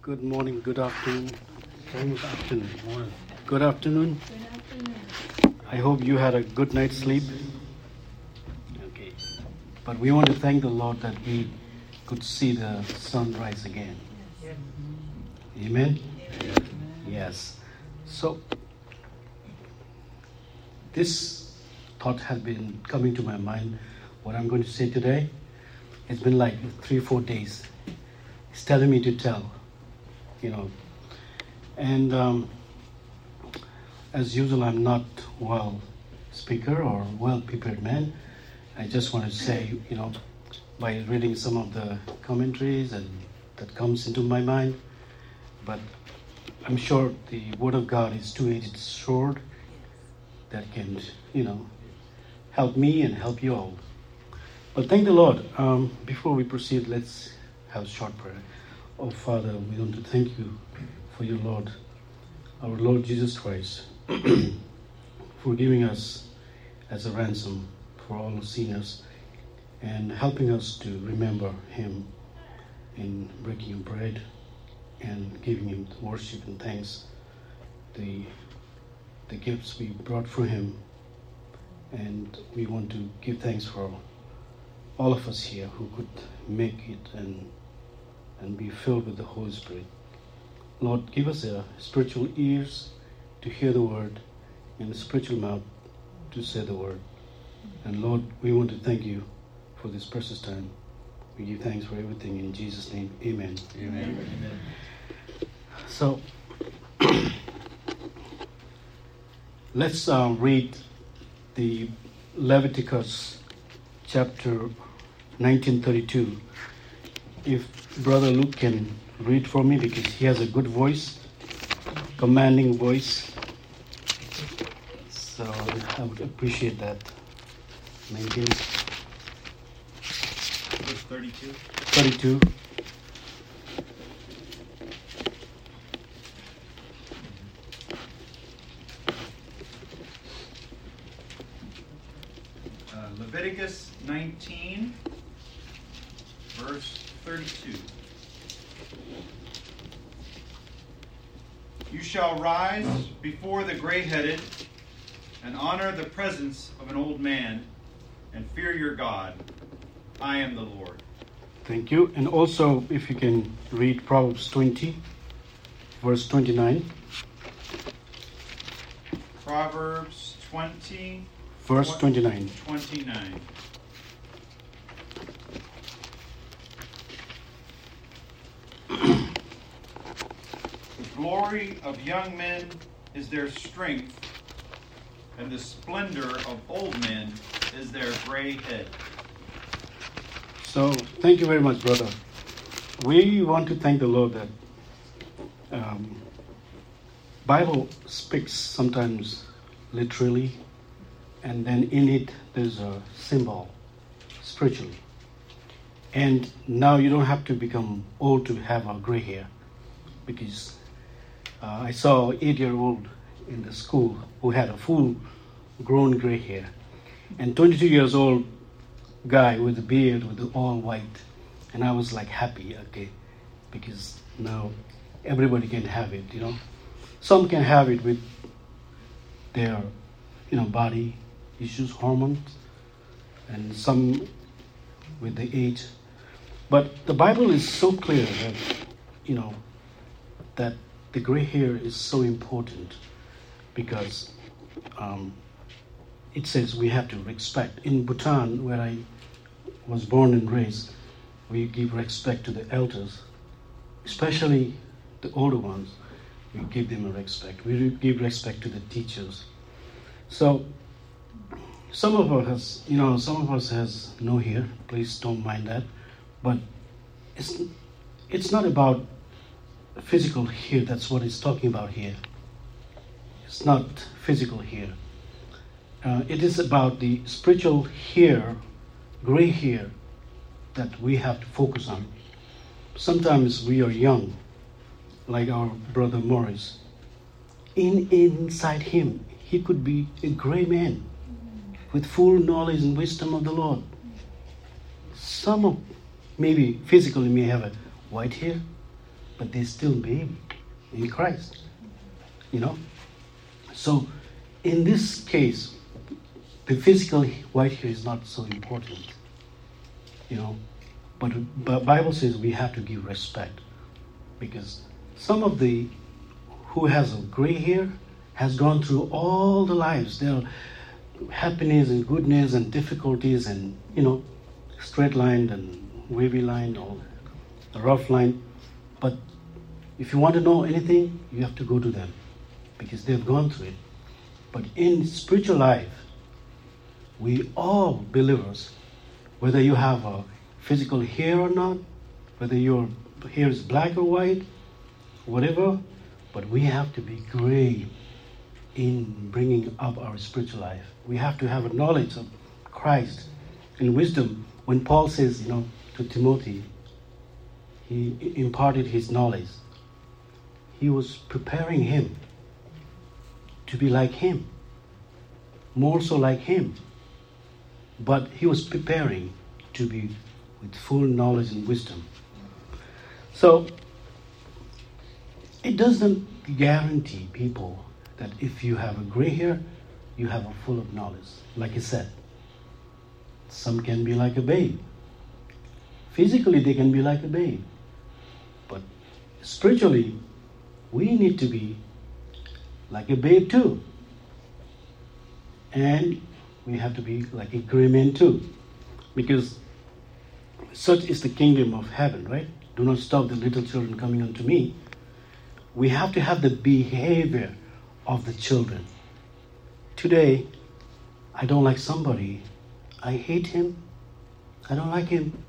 Good morning, good afternoon. Good afternoon. Good afternoon. I hope you had a good night's sleep. Okay. But we want to thank the Lord that we could see the sunrise again. Amen? Yes. So, this thought has been coming to my mind. What I'm going to say today, it's been like three, four days. He's telling me to tell, you know. And um, as usual, I'm not well speaker or well prepared man. I just want to say, you know, by reading some of the commentaries and that comes into my mind, but I'm sure the Word of God is two-edged sword that can, you know, help me and help you all. But thank the Lord. Um, before we proceed, let's have a short prayer. Oh Father, we want to thank you for your Lord, our Lord Jesus Christ, for giving us as a ransom for all sinners and helping us to remember Him in breaking bread and giving Him worship and thanks. The the gifts we brought for Him, and we want to give thanks for all of us here who could make it and and be filled with the Holy Spirit. Lord, give us a spiritual ears to hear the word and a spiritual mouth to say the word. And Lord, we want to thank you for this precious time. We give thanks for everything in Jesus' name. Amen. Amen. Amen. So let's uh, read the Leviticus chapter 1932. If Brother Luke can read for me because he has a good voice, commanding voice. So I would appreciate that. 19. 32. 32. Uh, Leviticus 19, verse 32. You shall rise before the gray headed and honor the presence of an old man and fear your God. I am the Lord. Thank you. And also, if you can read Proverbs 20, verse 29. Proverbs 20, Verse 29. 29. Glory of young men is their strength, and the splendor of old men is their gray head. So, thank you very much, brother. We want to thank the Lord that um, Bible speaks sometimes literally, and then in it there's a symbol spiritually. And now you don't have to become old to have a gray hair, because uh, I saw an eight-year-old in the school who had a full-grown gray hair, and 22 years old guy with a beard with all white. And i was like happy okay because now everybody can have it you know. Some can have it with their you know body issues hormones and some with the age. But the bible is so clear that you know that the gray hair is so important because um, it says we have to respect. In Bhutan, where I was born and raised, we give respect to the elders, especially the older ones. We give them a respect. We give respect to the teachers. So some of us, you know, some of us has no hair. Please don't mind that. But it's it's not about physical here, that's what it's talking about here. It's not physical here. Uh, it is about the spiritual here, gray here, that we have to focus on. Sometimes we are young, like our brother Morris. In inside him, he could be a gray man with full knowledge and wisdom of the Lord. Some of maybe physically may have a white hair, but they're still baby in Christ. You know? So in this case, the physical white hair is not so important. You know? But the Bible says we have to give respect. Because some of the who has a gray hair has gone through all the lives. There are happiness and goodness and difficulties and you know straight line and wavy line or rough line. But if you want to know anything, you have to go to them because they've gone through it. But in spiritual life, we all believers, whether you have a physical hair or not, whether your hair is black or white, whatever, but we have to be gray in bringing up our spiritual life. We have to have a knowledge of Christ and wisdom. When Paul says, you know, to Timothy, he imparted his knowledge. He was preparing him to be like him, more so like him. But he was preparing to be with full knowledge and wisdom. So, it doesn't guarantee people that if you have a gray hair, you have a full of knowledge. Like I said, some can be like a babe. Physically, they can be like a babe. But spiritually, we need to be like a babe too. And we have to be like a gray man too. Because such is the kingdom of heaven, right? Do not stop the little children coming unto me. We have to have the behavior of the children. Today, I don't like somebody. I hate him. I don't like him.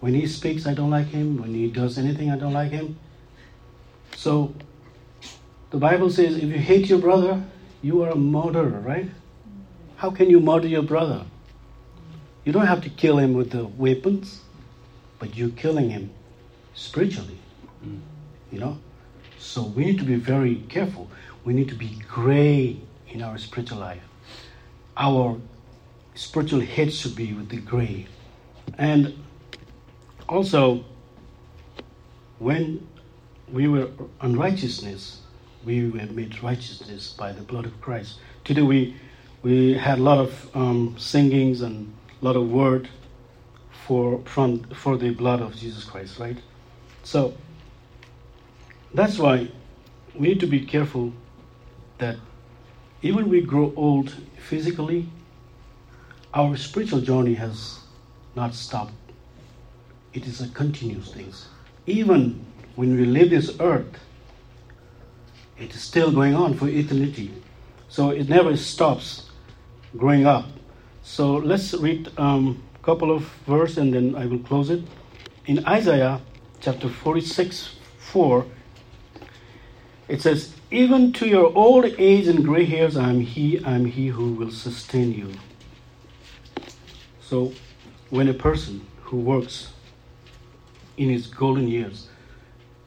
When he speaks, I don't like him. When he does anything, I don't like him. So, the Bible says if you hate your brother, you are a murderer, right? How can you murder your brother? You don't have to kill him with the weapons, but you're killing him spiritually. Mm. You know? So we need to be very careful. We need to be gray in our spiritual life. Our spiritual head should be with the gray. And also, when we were unrighteousness, we were made righteousness by the blood of Christ. Today we we had a lot of um, singings and a lot of word for from for the blood of Jesus Christ, right? So that's why we need to be careful that even we grow old physically, our spiritual journey has not stopped. It is a continuous thing. Even when we leave this earth, it is still going on for eternity. So it never stops growing up. So let's read a um, couple of verses and then I will close it. In Isaiah chapter 46 4, it says, Even to your old age and gray hairs, I am He, I am He who will sustain you. So, when a person who works in his golden years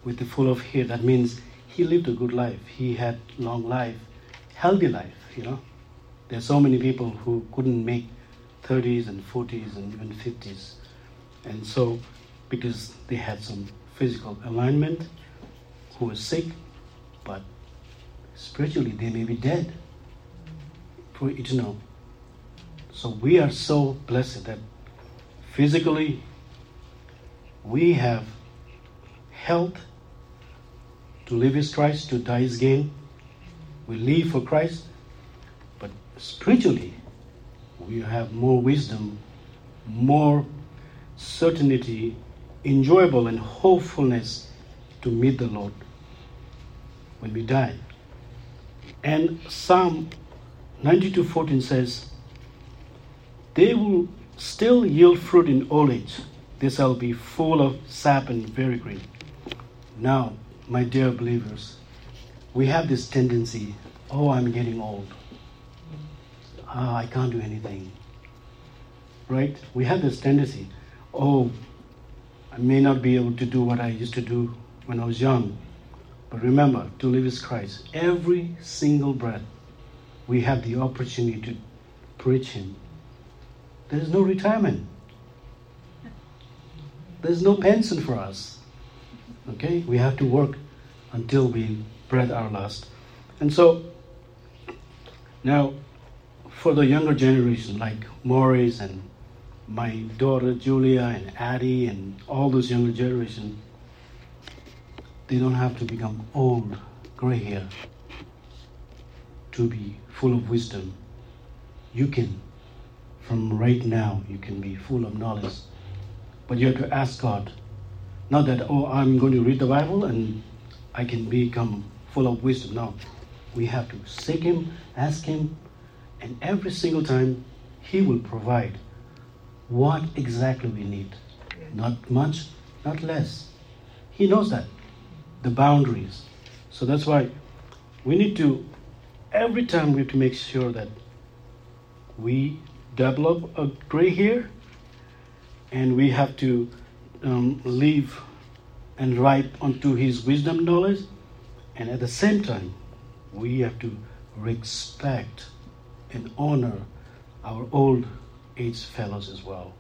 with the full of hair, that means he lived a good life. He had long life, healthy life, you know. There's so many people who couldn't make 30s and 40s and even 50s. And so, because they had some physical alignment, who was sick, but spiritually they may be dead for eternal. So we are so blessed that physically we have health to live is Christ, to die is gain. We live for Christ, but spiritually we have more wisdom, more certainty, enjoyable and hopefulness to meet the Lord when we die. And Psalm 92:14 says, "They will still yield fruit in old age. They shall be full of sap and very green." Now, my dear believers, we have this tendency, "Oh, I'm getting old. Ah, I can't do anything." Right? We have this tendency, "Oh, I may not be able to do what I used to do when I was young." But remember, to live is Christ. Every single breath, we have the opportunity to preach Him. There is no retirement. There's no pension for us. Okay? We have to work until we breathe our last. And so, now, for the younger generation, like Maurice and my daughter Julia and Addie and all those younger generation, they don't have to become old, gray hair to be full of wisdom. You can, from right now, you can be full of knowledge. But you have to ask God. Not that, oh, I'm going to read the Bible and I can become full of wisdom. No. We have to seek Him, ask Him, and every single time He will provide what exactly we need. Not much, not less. He knows that, the boundaries. So that's why we need to, every time we have to make sure that we develop a gray hair and we have to um, live and ripe unto his wisdom knowledge. And at the same time we have to respect and honor our old age fellows as well.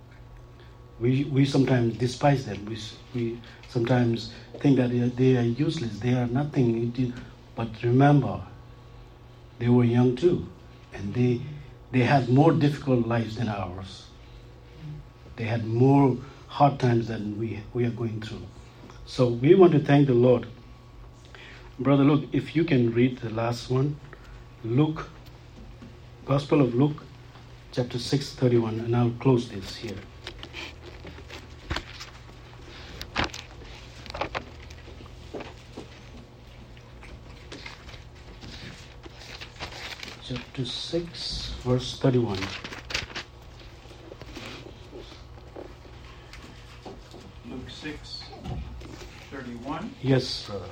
We, we sometimes despise them. We, we sometimes think that they are, they are useless. They are nothing. But remember they were young too. And they they had more difficult lives than ours they had more hard times than we, we are going through. So we want to thank the Lord. Brother Luke, if you can read the last one, Luke, Gospel of Luke, chapter 6, 31, and I'll close this here. Chapter 6, verse 31. Luke 6, 31. Yes, brother.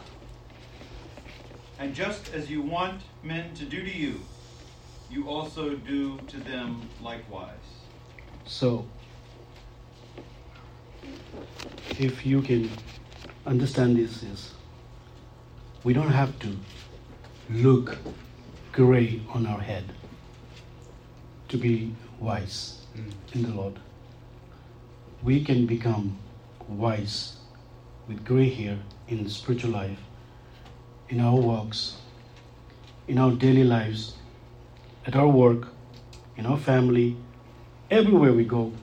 And just as you want men to do to you, you also do to them likewise. So, if you can understand this, is we don't have to look gray on our head to be wise in the Lord. We can become wise with gray hair in the spiritual life, in our walks, in our daily lives, at our work, in our family, everywhere we go,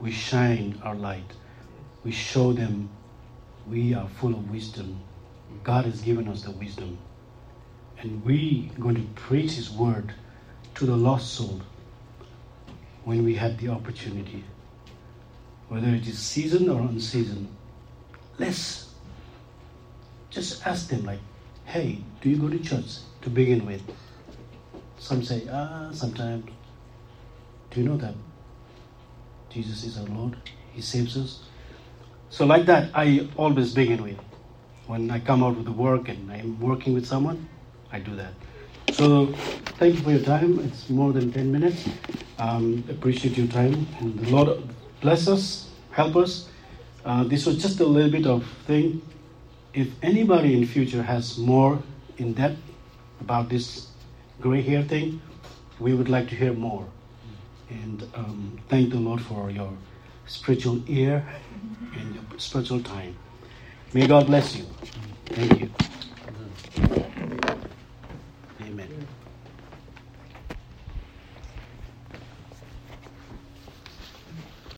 we shine our light. We show them we are full of wisdom. God has given us the wisdom. And we are going to preach His word to the lost soul when we have the opportunity. Whether it is season or unseason, let's just ask them like, hey, do you go to church to begin with? Some say, ah, sometimes. Do you know that Jesus is our Lord? He saves us. So, like that, I always begin with. When I come out of the work and I'm working with someone, I do that. So, thank you for your time. It's more than 10 minutes. Um, appreciate your time. And the Lord bless us, help us. Uh, this was just a little bit of thing. If anybody in future has more in depth about this gray hair thing, we would like to hear more. And um, thank the Lord for your spiritual ear and your spiritual time. May God bless you. Thank you. Amen.